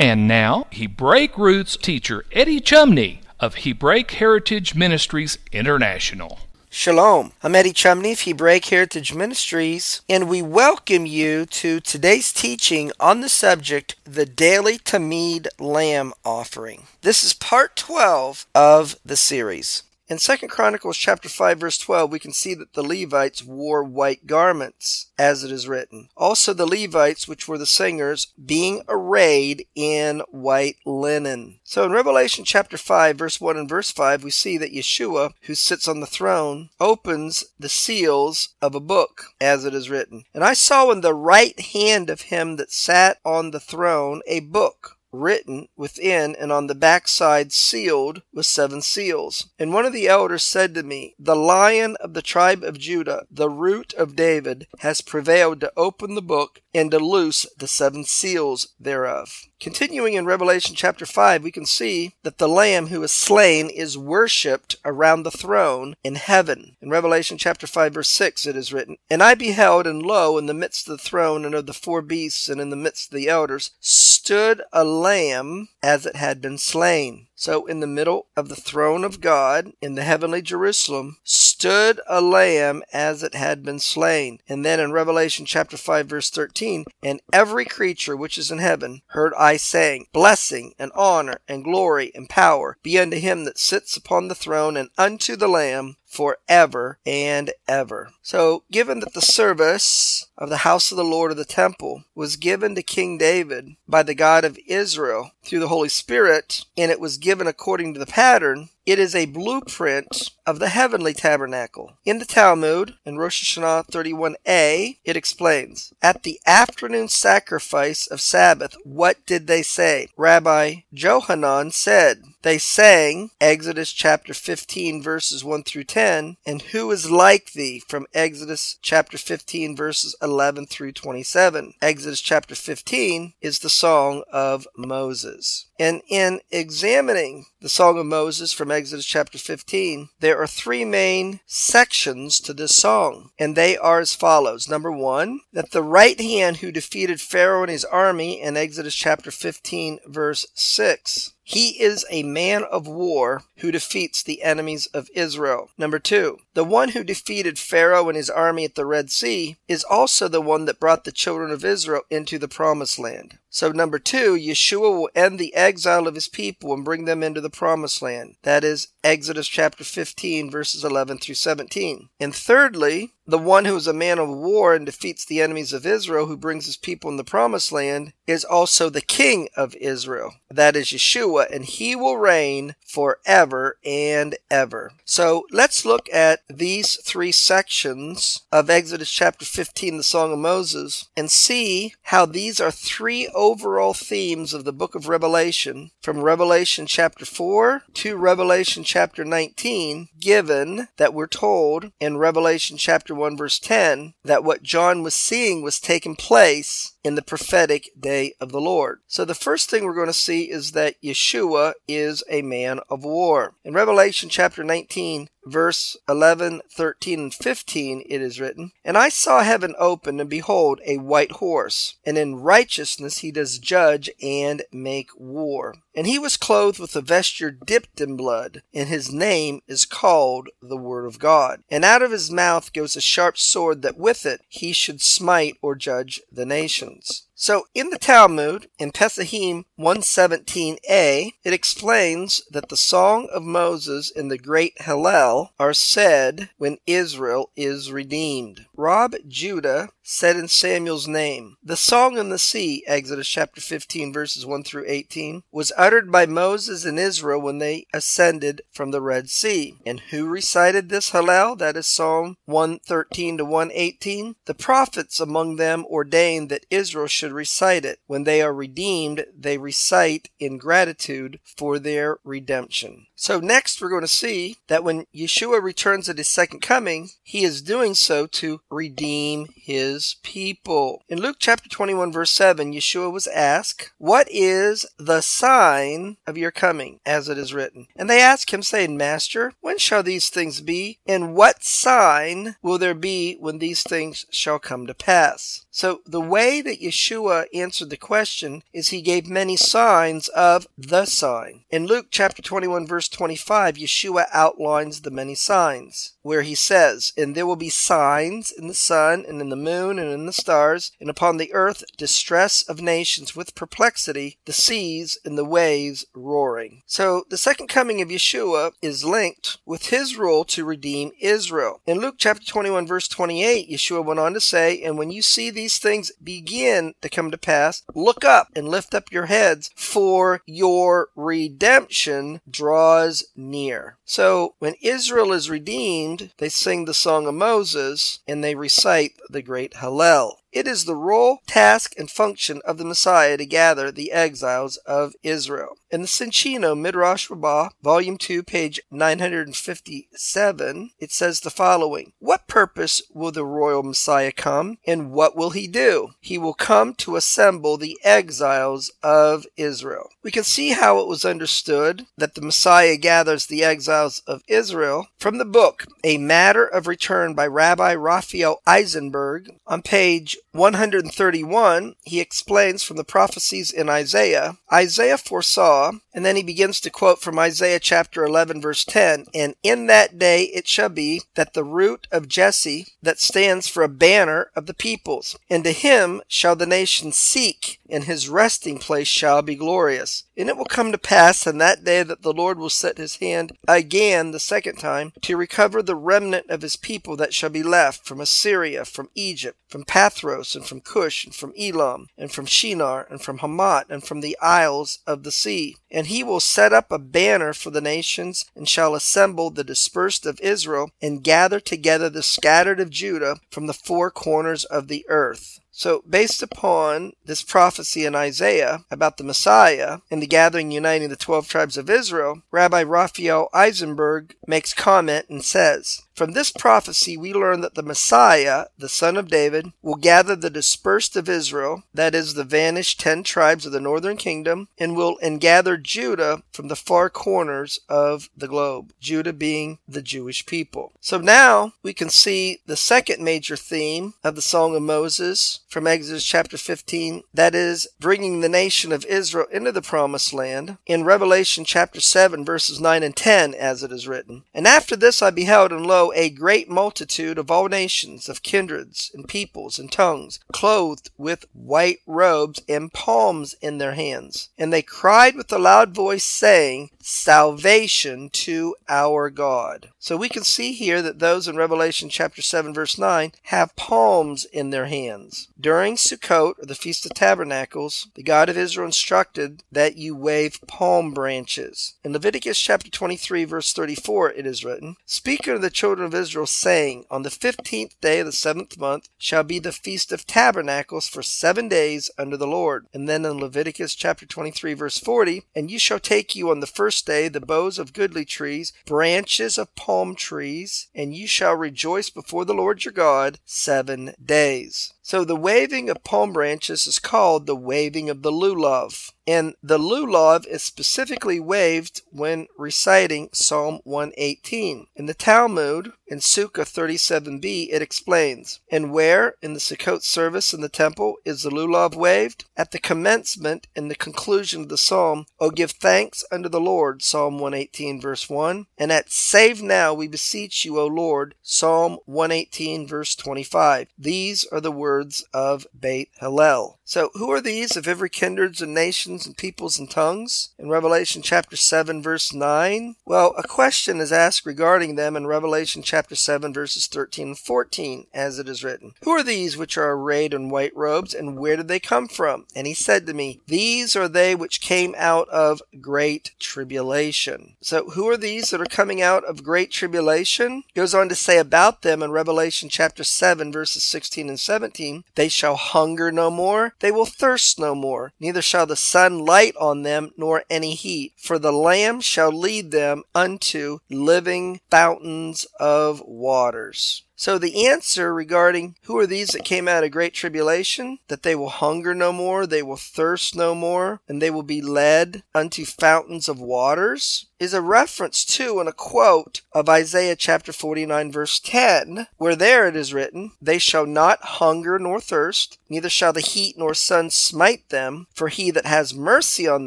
And now, Hebraic roots teacher Eddie Chumney of Hebraic Heritage Ministries International. Shalom. I'm Eddie Chumney of Hebraic Heritage Ministries, and we welcome you to today's teaching on the subject, the Daily Tamid Lamb Offering. This is part 12 of the series. In 2 Chronicles chapter 5 verse 12 we can see that the Levites wore white garments as it is written. Also the Levites which were the singers being arrayed in white linen. So in Revelation chapter 5 verse 1 and verse 5 we see that Yeshua who sits on the throne opens the seals of a book as it is written. And I saw in the right hand of him that sat on the throne a book written within and on the backside sealed with seven seals. And one of the elders said to me, The lion of the tribe of Judah, the root of David, has prevailed to open the book and to loose the seven seals thereof. Continuing in Revelation chapter 5, we can see that the Lamb who is slain is worshipped around the throne in heaven. In Revelation chapter 5, verse 6, it is written, And I beheld, and lo, in the midst of the throne and of the four beasts, and in the midst of the elders, stood a lamb as it had been slain. So, in the middle of the throne of God in the heavenly Jerusalem stood a lamb as it had been slain. And then in Revelation chapter 5, verse 13, and every creature which is in heaven heard I saying, Blessing and honor and glory and power be unto him that sits upon the throne and unto the Lamb forever and ever. So, given that the service of the house of the Lord of the temple was given to King David by the God of Israel through the Holy Spirit, and it was given according to the pattern, it is a blueprint of the heavenly tabernacle. In the Talmud, in Rosh Hashanah 31a, it explains At the afternoon sacrifice of Sabbath, what did they say? Rabbi Johanan said, They sang Exodus chapter 15, verses 1 through 10, and who is like thee from Exodus chapter 15, verses 11 through 27. Exodus chapter 15 is the song of Moses. And in examining the Song of Moses from Exodus chapter 15, there are three main sections to this song, and they are as follows. Number one, that the right hand who defeated Pharaoh and his army in Exodus chapter 15, verse 6. He is a man of war who defeats the enemies of Israel. Number two, the one who defeated Pharaoh and his army at the Red Sea is also the one that brought the children of Israel into the promised land. So, number two, Yeshua will end the exile of his people and bring them into the promised land. That is Exodus chapter 15, verses 11 through 17. And thirdly, the one who is a man of war and defeats the enemies of Israel, who brings his people in the promised land, is also the king of Israel. That is Yeshua, and he will reign forever and ever. So let's look at these three sections of Exodus chapter 15, the Song of Moses, and see how these are three overall themes of the book of Revelation, from Revelation chapter 4 to Revelation chapter 19, given that we're told in Revelation chapter 1 verse 10 that what John was seeing was taking place in the prophetic day of the Lord. So the first thing we're going to see is that Yeshua is a man of war. In Revelation chapter 19, verse 11, 13, and 15, it is written, And I saw heaven open, and behold, a white horse, and in righteousness he does judge and make war. And he was clothed with a vesture dipped in blood, and his name is called the Word of God. And out of his mouth goes a sharp sword, that with it he should smite or judge the nations presence. So in the Talmud, in Pesachim 117a, it explains that the Song of Moses and the Great Hallel are said when Israel is redeemed. Rab Judah said in Samuel's name, The Song in the Sea, Exodus chapter 15, verses 1 through 18, was uttered by Moses and Israel when they ascended from the Red Sea. And who recited this Hallel? That is Psalm 113 to 118. The prophets among them ordained that Israel should recite it. When they are redeemed, they recite in gratitude for their redemption. So next we're going to see that when Yeshua returns at his second coming, he is doing so to redeem his people. In Luke chapter 21 verse 7, Yeshua was asked, What is the sign of your coming, as it is written? And they asked him, saying, Master, when shall these things be? And what sign will there be when these things shall come to pass? So the way that Yeshua answered the question is he gave many signs of the sign. In Luke chapter 21 verse 25, Yeshua outlines the many signs where he says, And there will be signs in the sun and in the moon and in the stars, and upon the earth distress of nations with perplexity, the seas and the waves roaring. So the second coming of Yeshua is linked with his rule to redeem Israel. In Luke chapter 21 verse 28, Yeshua went on to say, And when you see these things begin to come to pass, look up and lift up your heads, for your redemption draws near. So when Israel is redeemed, they sing the song of Moses and they recite the great Hallel. It is the role, task, and function of the Messiah to gather the exiles of Israel. In the Soncino Midrash Rabbah, Volume 2, page 957, it says the following What purpose will the royal Messiah come, and what will he do? He will come to assemble the exiles of Israel. We can see how it was understood that the Messiah gathers the exiles of Israel from the book A Matter of Return by Rabbi Raphael Eisenberg on page 131, he explains from the prophecies in Isaiah. Isaiah foresaw, and then he begins to quote from Isaiah chapter 11, verse 10 And in that day it shall be that the root of Jesse, that stands for a banner of the peoples, and to him shall the nations seek, and his resting place shall be glorious. And it will come to pass in that day that the Lord will set his hand again the second time to recover the remnant of his people that shall be left from Assyria, from Egypt, from Pathros, and from Cush, and from Elam, and from Shinar, and from Hamath, and from the isles of the sea. And he will set up a banner for the nations, and shall assemble the dispersed of Israel, and gather together the scattered of Judah from the four corners of the earth. So, based upon this prophecy in Isaiah about the Messiah and the gathering uniting the 12 tribes of Israel, Rabbi Raphael Eisenberg makes comment and says, from this prophecy, we learn that the Messiah, the son of David, will gather the dispersed of Israel, that is, the vanished ten tribes of the northern kingdom, and will and gather Judah from the far corners of the globe, Judah being the Jewish people. So now we can see the second major theme of the Song of Moses from Exodus chapter 15, that is, bringing the nation of Israel into the promised land, in Revelation chapter 7, verses 9 and 10, as it is written. And after this I beheld, and lo, a great multitude of all nations, of kindreds, and peoples, and tongues, clothed with white robes, and palms in their hands. And they cried with a loud voice, saying, Salvation to our God. So we can see here that those in Revelation chapter 7, verse 9, have palms in their hands. During Sukkot, or the Feast of Tabernacles, the God of Israel instructed that you wave palm branches. In Leviticus chapter 23, verse 34, it is written, Speak unto the children children of Israel, saying, On the fifteenth day of the seventh month shall be the feast of tabernacles for seven days under the Lord. And then in Leviticus chapter 23, verse 40, And you shall take you on the first day the boughs of goodly trees, branches of palm trees, and you shall rejoice before the Lord your God seven days. So the waving of palm branches is called the waving of the lulav. And the lulav is specifically waved when reciting Psalm 118. In the Talmud, In Sukkah 37b, it explains, And where, in the Sukkot service in the temple, is the lulav waved? At the commencement and the conclusion of the psalm, O give thanks unto the Lord, Psalm 118, verse 1, and at Save now, we beseech you, O Lord, Psalm 118, verse 25. These are the words of Beit Hillel. So, who are these of every kindreds and nations and peoples and tongues? In Revelation chapter 7, verse 9, well, a question is asked regarding them in Revelation chapter 7, verses 13 and 14, as it is written. Who are these which are arrayed in white robes, and where did they come from? And he said to me, These are they which came out of great tribulation. So, who are these that are coming out of great tribulation? He goes on to say about them in Revelation chapter 7, verses 16 and 17, They shall hunger no more, they will thirst no more, neither shall the sun light on them, nor any heat. For the Lamb shall lead them unto living fountains of waters. So the answer regarding who are these that came out of great tribulation, that they will hunger no more, they will thirst no more, and they will be led unto fountains of waters, is a reference to and a quote of Isaiah chapter 49 verse 10, where there it is written, They shall not hunger nor thirst, neither shall the heat nor sun smite them, for he that has mercy on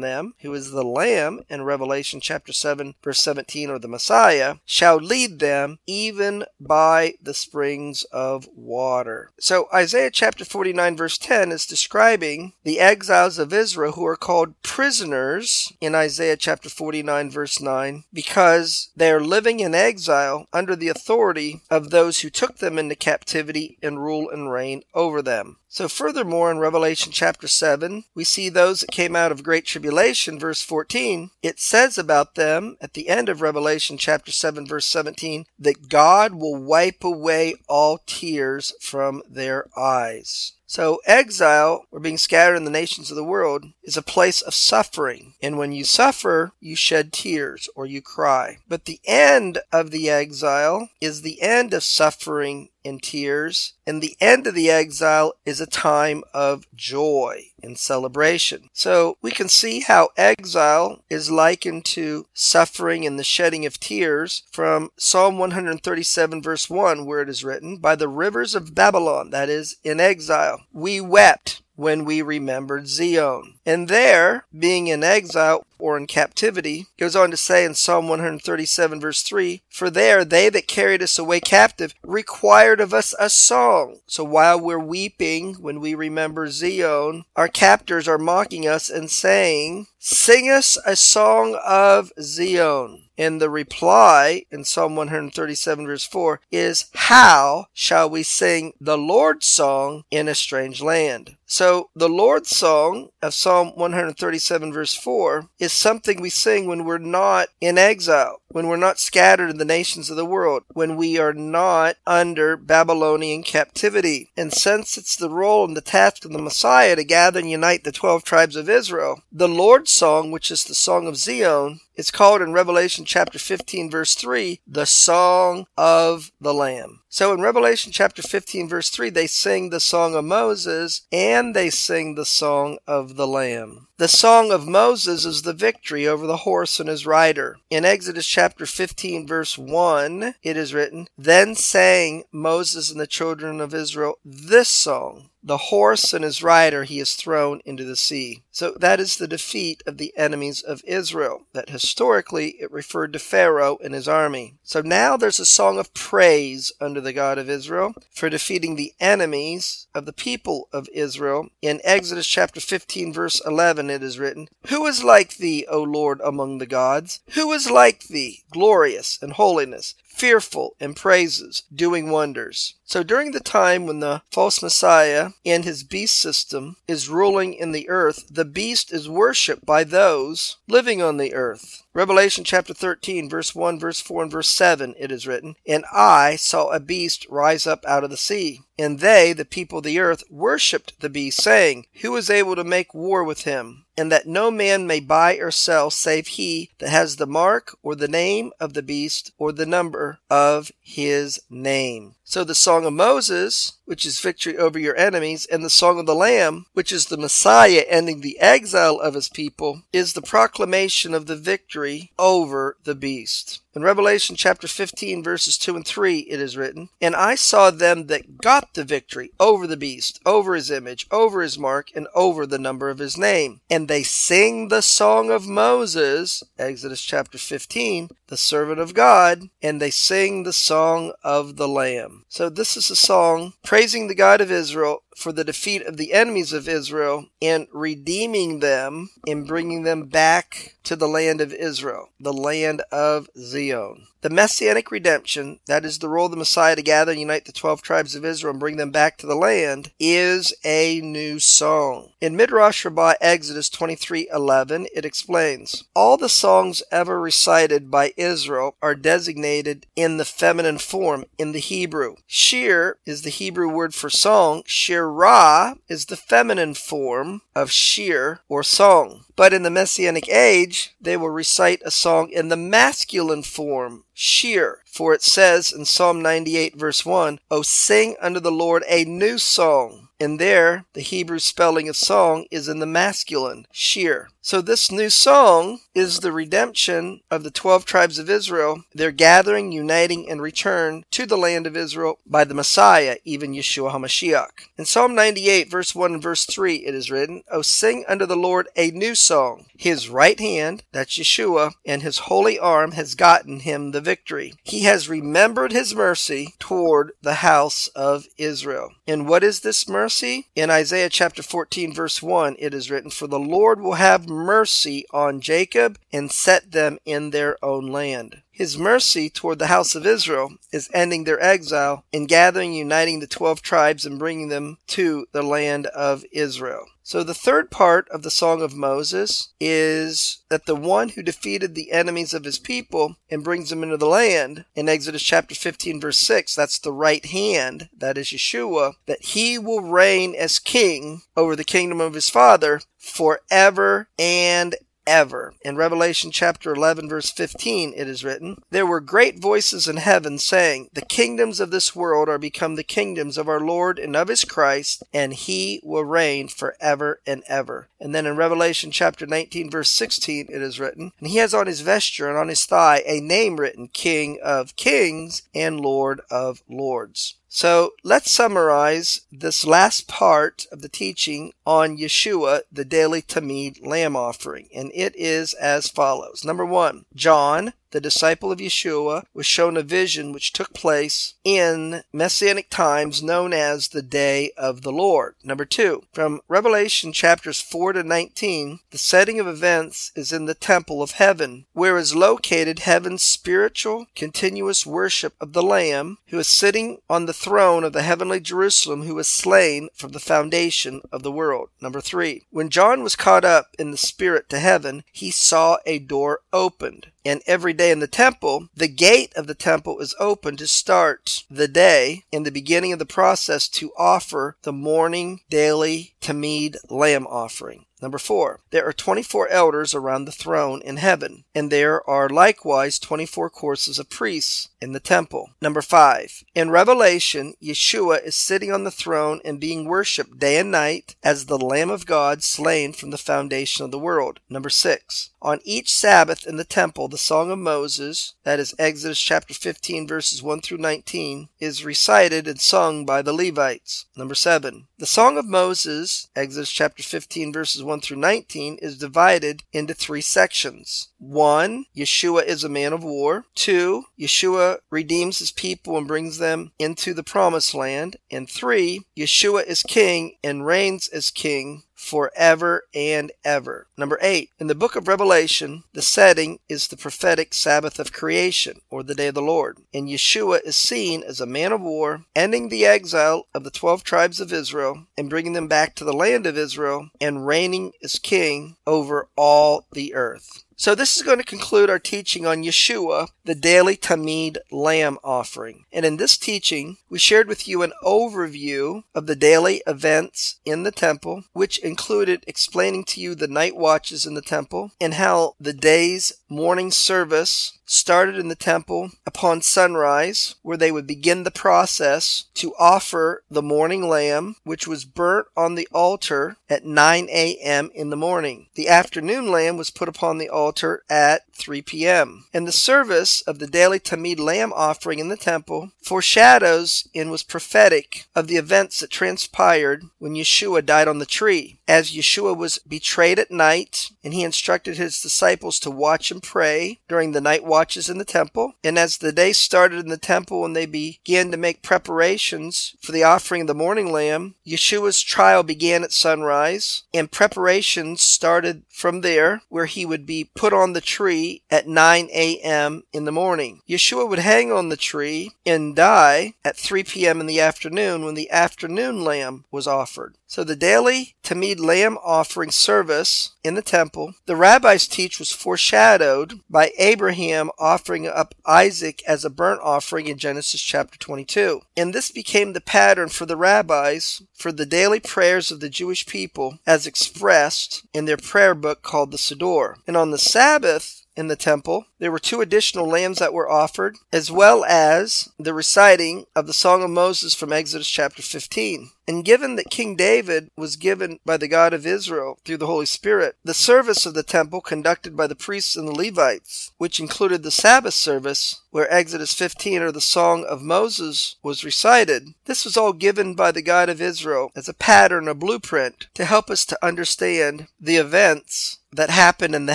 them, who is the Lamb in Revelation chapter 7 verse 17 or the Messiah, shall lead them even by the springs of water. So Isaiah chapter 49 verse 10 is describing the exiles of Israel who are called prisoners in Isaiah chapter 49 verse 9 because they are living in exile under the authority of those who took them into captivity and rule and reign over them. So, furthermore, in Revelation chapter 7, we see those that came out of great tribulation, verse 14. It says about them at the end of Revelation chapter 7, verse 17, that God will wipe away all tears from their eyes. So, exile, or being scattered in the nations of the world, is a place of suffering. And when you suffer, you shed tears or you cry. But the end of the exile is the end of suffering and tears, and the end of the exile is a time of joy and celebration. So we can see how exile is likened to suffering and the shedding of tears from Psalm 137, verse 1, where it is written, By the rivers of Babylon, that is, in exile, we wept when we remembered Zion. And there, being in exile or in captivity, goes on to say in Psalm 137, verse 3 For there they that carried us away captive required of us a song. So while we're weeping when we remember Zion, our captors are mocking us and saying, Sing us a song of Zion. And the reply in Psalm 137, verse 4 is, How shall we sing the Lord's song in a strange land? So, the Lord's song of Psalm 137, verse 4, is something we sing when we're not in exile, when we're not scattered in the nations of the world, when we are not under Babylonian captivity. And since it's the role and the task of the Messiah to gather and unite the 12 tribes of Israel, the Lord's song, which is the Song of Zion, is called in Revelation chapter 15 verse 3, the song of the Lamb. So in Revelation chapter 15 verse 3, they sing the song of Moses and they sing the song of the Lamb. The song of Moses is the victory over the horse and his rider. In Exodus chapter 15 verse 1, it is written, Then sang Moses and the children of Israel this song. The horse and his rider he has thrown into the sea. So that is the defeat of the enemies of Israel. That historically it referred to Pharaoh and his army. So now there's a song of praise under the God of Israel for defeating the enemies of the people of Israel. In Exodus chapter 15 verse 11 it is written, Who is like thee, O Lord, among the gods? Who is like thee, glorious in holiness, fearful in praises, doing wonders. So during the time when the false Messiah and his beast system is ruling in the earth, the beast is worshipped by those living on the earth. Revelation chapter 13, verse 1, verse 4, and verse 7, it is written, And I saw a beast rise up out of the sea. And they, the people of the earth, worshipped the beast, saying, Who is able to make war with him? And that no man may buy or sell save he that has the mark or the name of the beast or the number of his name. So the Song of Moses, which is victory over your enemies, and the Song of the Lamb, which is the Messiah ending the exile of his people, is the proclamation of the victory over the beast. In Revelation chapter 15, verses 2 and 3, it is written, And I saw them that got the victory over the beast, over his image, over his mark, and over the number of his name. And they sing the song of Moses, Exodus chapter 15, the servant of God, and they sing the song of the Lamb. So this is a song praising the God of Israel for the defeat of the enemies of Israel and redeeming them and bringing them back to the land of Israel, the land of Zion. The messianic redemption, that is the role of the Messiah to gather and unite the 12 tribes of Israel and bring them back to the land, is a new song. In Midrash Rabbah Exodus 23:11, it explains, "All the songs ever recited by Israel are designated in the feminine form in the Hebrew. Shir is the Hebrew word for song, shirah is the feminine form of shir or song. But in the Messianic age, they will recite a song in the masculine form, shir. For it says in Psalm 98, verse 1, O sing unto the Lord a new song. And there, the Hebrew spelling of song is in the masculine, shir. So this new song is the redemption of the 12 tribes of Israel, their gathering, uniting, and return to the land of Israel by the Messiah, even Yeshua HaMashiach. In Psalm 98, verse 1 and verse 3, it is written, O sing unto the Lord a new song. His right hand, that's Yeshua, and his holy arm has gotten him the victory. He has remembered his mercy toward the house of Israel. And what is this mercy? In Isaiah chapter 14, verse 1, it is written, For the Lord will have mercy on Jacob and set them in their own land. His mercy toward the house of Israel is ending their exile and gathering, uniting the 12 tribes and bringing them to the land of Israel. So the third part of the Song of Moses is that the one who defeated the enemies of his people and brings them into the land in Exodus chapter 15 verse 6, that's the right hand, that is Yeshua, that he will reign as king over the kingdom of his father forever and ever. In Revelation chapter 11, verse 15, it is written, There were great voices in heaven saying, The kingdoms of this world are become the kingdoms of our Lord and of his Christ, and he will reign forever and ever. And then in Revelation chapter 19, verse 16, it is written, And he has on his vesture and on his thigh a name written, King of kings and Lord of lords. So let's summarize this last part of the teaching on Yeshua, the daily Tamid lamb offering. And it is as follows. Number one, John the disciple of Yeshua, was shown a vision which took place in messianic times known as the day of the Lord. Number two, from Revelation chapters 4 to 19, the setting of events is in the temple of heaven, where is located heaven's spiritual, continuous worship of the Lamb, who is sitting on the throne of the heavenly Jerusalem, who was slain from the foundation of the world. Number three, when John was caught up in the Spirit to heaven, he saw a door opened and every day in the temple, the gate of the temple is open to start the day in the beginning of the process to offer the morning daily Tamid lamb offering. Number four, there are 24 elders around the throne in heaven, and there are likewise 24 courses of priests in the temple. Number five, in Revelation, Yeshua is sitting on the throne and being worshipped day and night as the Lamb of God slain from the foundation of the world. Number six, on each Sabbath in the temple, the Song of Moses, that is Exodus chapter 15, verses 1 through 19, is recited and sung by the Levites. Number seven, the Song of Moses, Exodus chapter 15, verses 1 through 19, is divided into three sections. One, Yeshua is a man of war. Two, Yeshua redeems his people and brings them into the promised land. And three, Yeshua is king and reigns as king forever and ever. Number eight, in the book of Revelation, the setting is the prophetic Sabbath of creation, or the day of the Lord. And Yeshua is seen as a man of war, ending the exile of the twelve tribes of Israel and bringing them back to the land of Israel and reigning as king over all the earth. So, this is going to conclude our teaching on Yeshua, the daily Tamid lamb offering. And in this teaching, we shared with you an overview of the daily events in the temple, which included explaining to you the night watches in the temple and how the day's morning service started in the temple upon sunrise, where they would begin the process to offer the morning lamb, which was burnt on the altar at 9 a.m. in the morning. The afternoon lamb was put upon the altar at 3 p.m. And the service of the daily Tamid lamb offering in the temple foreshadows and was prophetic of the events that transpired when Yeshua died on the tree. As Yeshua was betrayed at night, and he instructed his disciples to watch and pray during the night watches in the temple. And as the day started in the temple and they began to make preparations for the offering of the morning lamb, Yeshua's trial began at sunrise, and preparations started from there, where he would be put on the tree at 9 a.m. in the morning. Yeshua would hang on the tree and die at 3 p.m. in the afternoon when the afternoon lamb was offered. So the daily Tamid lamb offering service in the temple, the rabbis teach was foreshadowed by Abraham offering up Isaac as a burnt offering in Genesis chapter 22. And this became the pattern for the rabbis for the daily prayers of the Jewish people as expressed in their prayer book called the Siddur. And on the Sabbath, in the temple. There were two additional lambs that were offered, as well as the reciting of the Song of Moses from Exodus chapter 15. And given that King David was given by the God of Israel through the Holy Spirit, the service of the temple conducted by the priests and the Levites, which included the Sabbath service, where Exodus 15 or the Song of Moses was recited, this was all given by the God of Israel as a pattern, a blueprint, to help us to understand the events that happened in the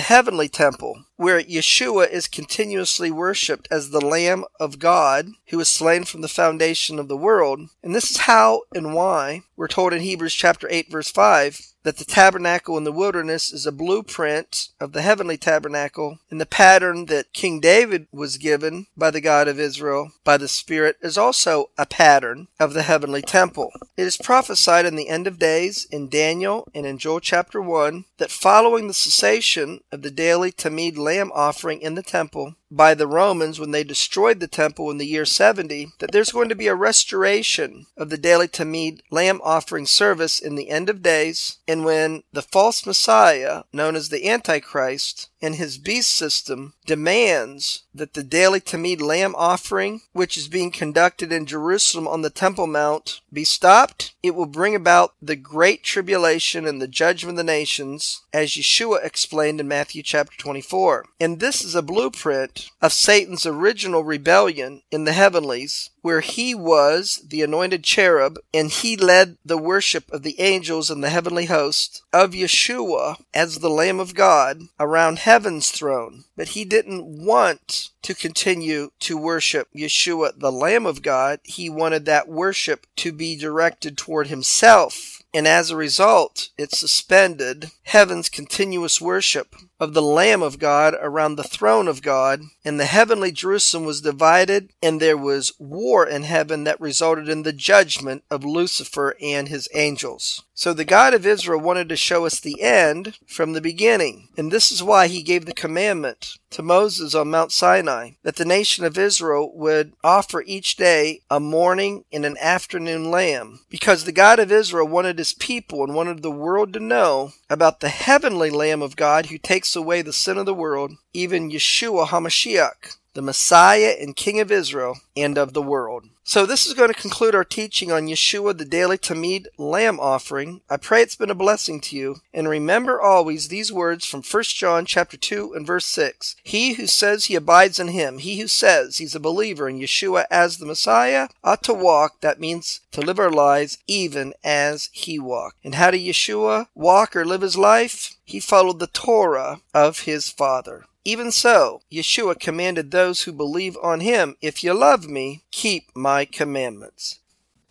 heavenly temple, where Yeshua is continuously worshipped as the Lamb of God who was slain from the foundation of the world. And this is how and why we're told in Hebrews chapter 8 verse 5 that the tabernacle in the wilderness is a blueprint of the heavenly tabernacle, and the pattern that King David was given by the God of Israel by the Spirit is also a pattern of the heavenly temple. It is prophesied in the end of days in Daniel and in Joel chapter 1 that following the cessation of the daily Tamid lamb offering in the temple, by the Romans when they destroyed the temple in the year 70 that there's going to be a restoration of the daily Tamid lamb offering service in the end of days, and when the false Messiah, known as the Antichrist, and his beast system demands that the daily Tamid lamb offering, which is being conducted in Jerusalem on the Temple Mount, be stopped, it will bring about the great tribulation and the judgment of the nations, as Yeshua explained in Matthew chapter 24. And this is a blueprint of Satan's original rebellion in the heavenlies, where he was the anointed cherub and he led the worship of the angels and the heavenly host of Yeshua as the Lamb of God around heaven's throne. But he didn't want to continue to worship Yeshua, the Lamb of God. He wanted that worship to be directed toward himself and as a result, it suspended heaven's continuous worship of the Lamb of God around the throne of God, and the heavenly Jerusalem was divided, and there was war in heaven that resulted in the judgment of Lucifer and his angels. So the God of Israel wanted to show us the end from the beginning, and this is why he gave the commandment to Moses on Mount Sinai that the nation of Israel would offer each day a morning and an afternoon lamb, because the God of Israel wanted his people and wanted the world to know about the heavenly Lamb of God who takes away the sin of the world, even Yeshua HaMashiach, the Messiah and King of Israel and of the world. So this is going to conclude our teaching on Yeshua, the daily Tamid lamb offering. I pray it's been a blessing to you. And remember always these words from 1 John chapter 2 and verse 6. He who says he abides in him, he who says he's a believer in Yeshua as the Messiah, ought to walk, that means to live our lives even as he walked. And how did Yeshua walk or live his life? He followed the Torah of his Father. Even so, Yeshua commanded those who believe on him, If you love me, keep my commandments.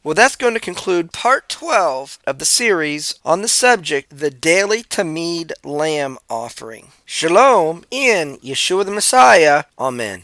Well, that's going to conclude part 12 of the series on the subject, the Daily Tamid Lamb Offering. Shalom in Yeshua the Messiah. Amen.